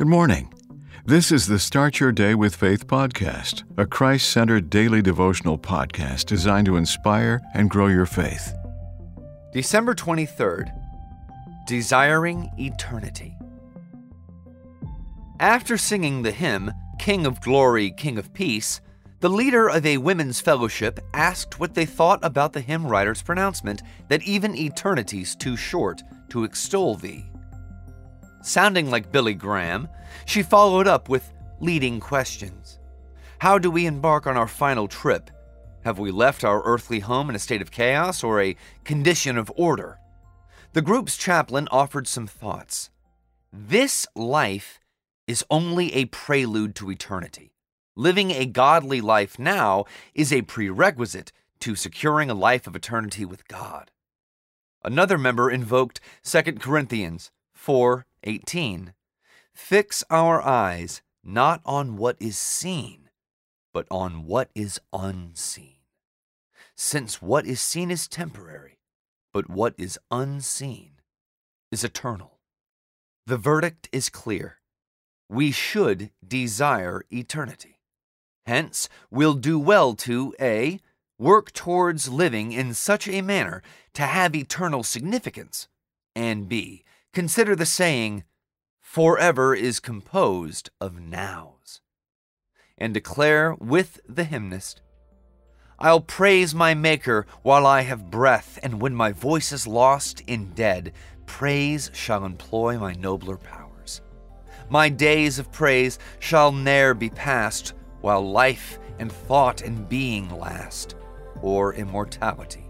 Good morning. This is the Start Your Day with Faith podcast, a Christ centered daily devotional podcast designed to inspire and grow your faith. December 23rd, Desiring Eternity. After singing the hymn, King of Glory, King of Peace, the leader of a women's fellowship asked what they thought about the hymn writer's pronouncement that even eternity's too short to extol thee. Sounding like Billy Graham, she followed up with leading questions. How do we embark on our final trip? Have we left our earthly home in a state of chaos or a condition of order? The group's chaplain offered some thoughts. This life is only a prelude to eternity. Living a godly life now is a prerequisite to securing a life of eternity with God. Another member invoked 2 Corinthians 4:18. Fix our eyes not on what is seen, but on what is unseen. Since what is seen is temporary, but what is unseen is eternal. The verdict is clear. We should desire eternity. Hence, we'll do well to A. Work towards living in such a manner to have eternal significance, and B. Consider the saying, forever is composed of nows, and declare with the hymnist, I'll praise my Maker while I have breath, and when my voice is lost in dead, praise shall employ my nobler powers. My days of praise shall ne'er be past, while life and thought and being last, or immortality.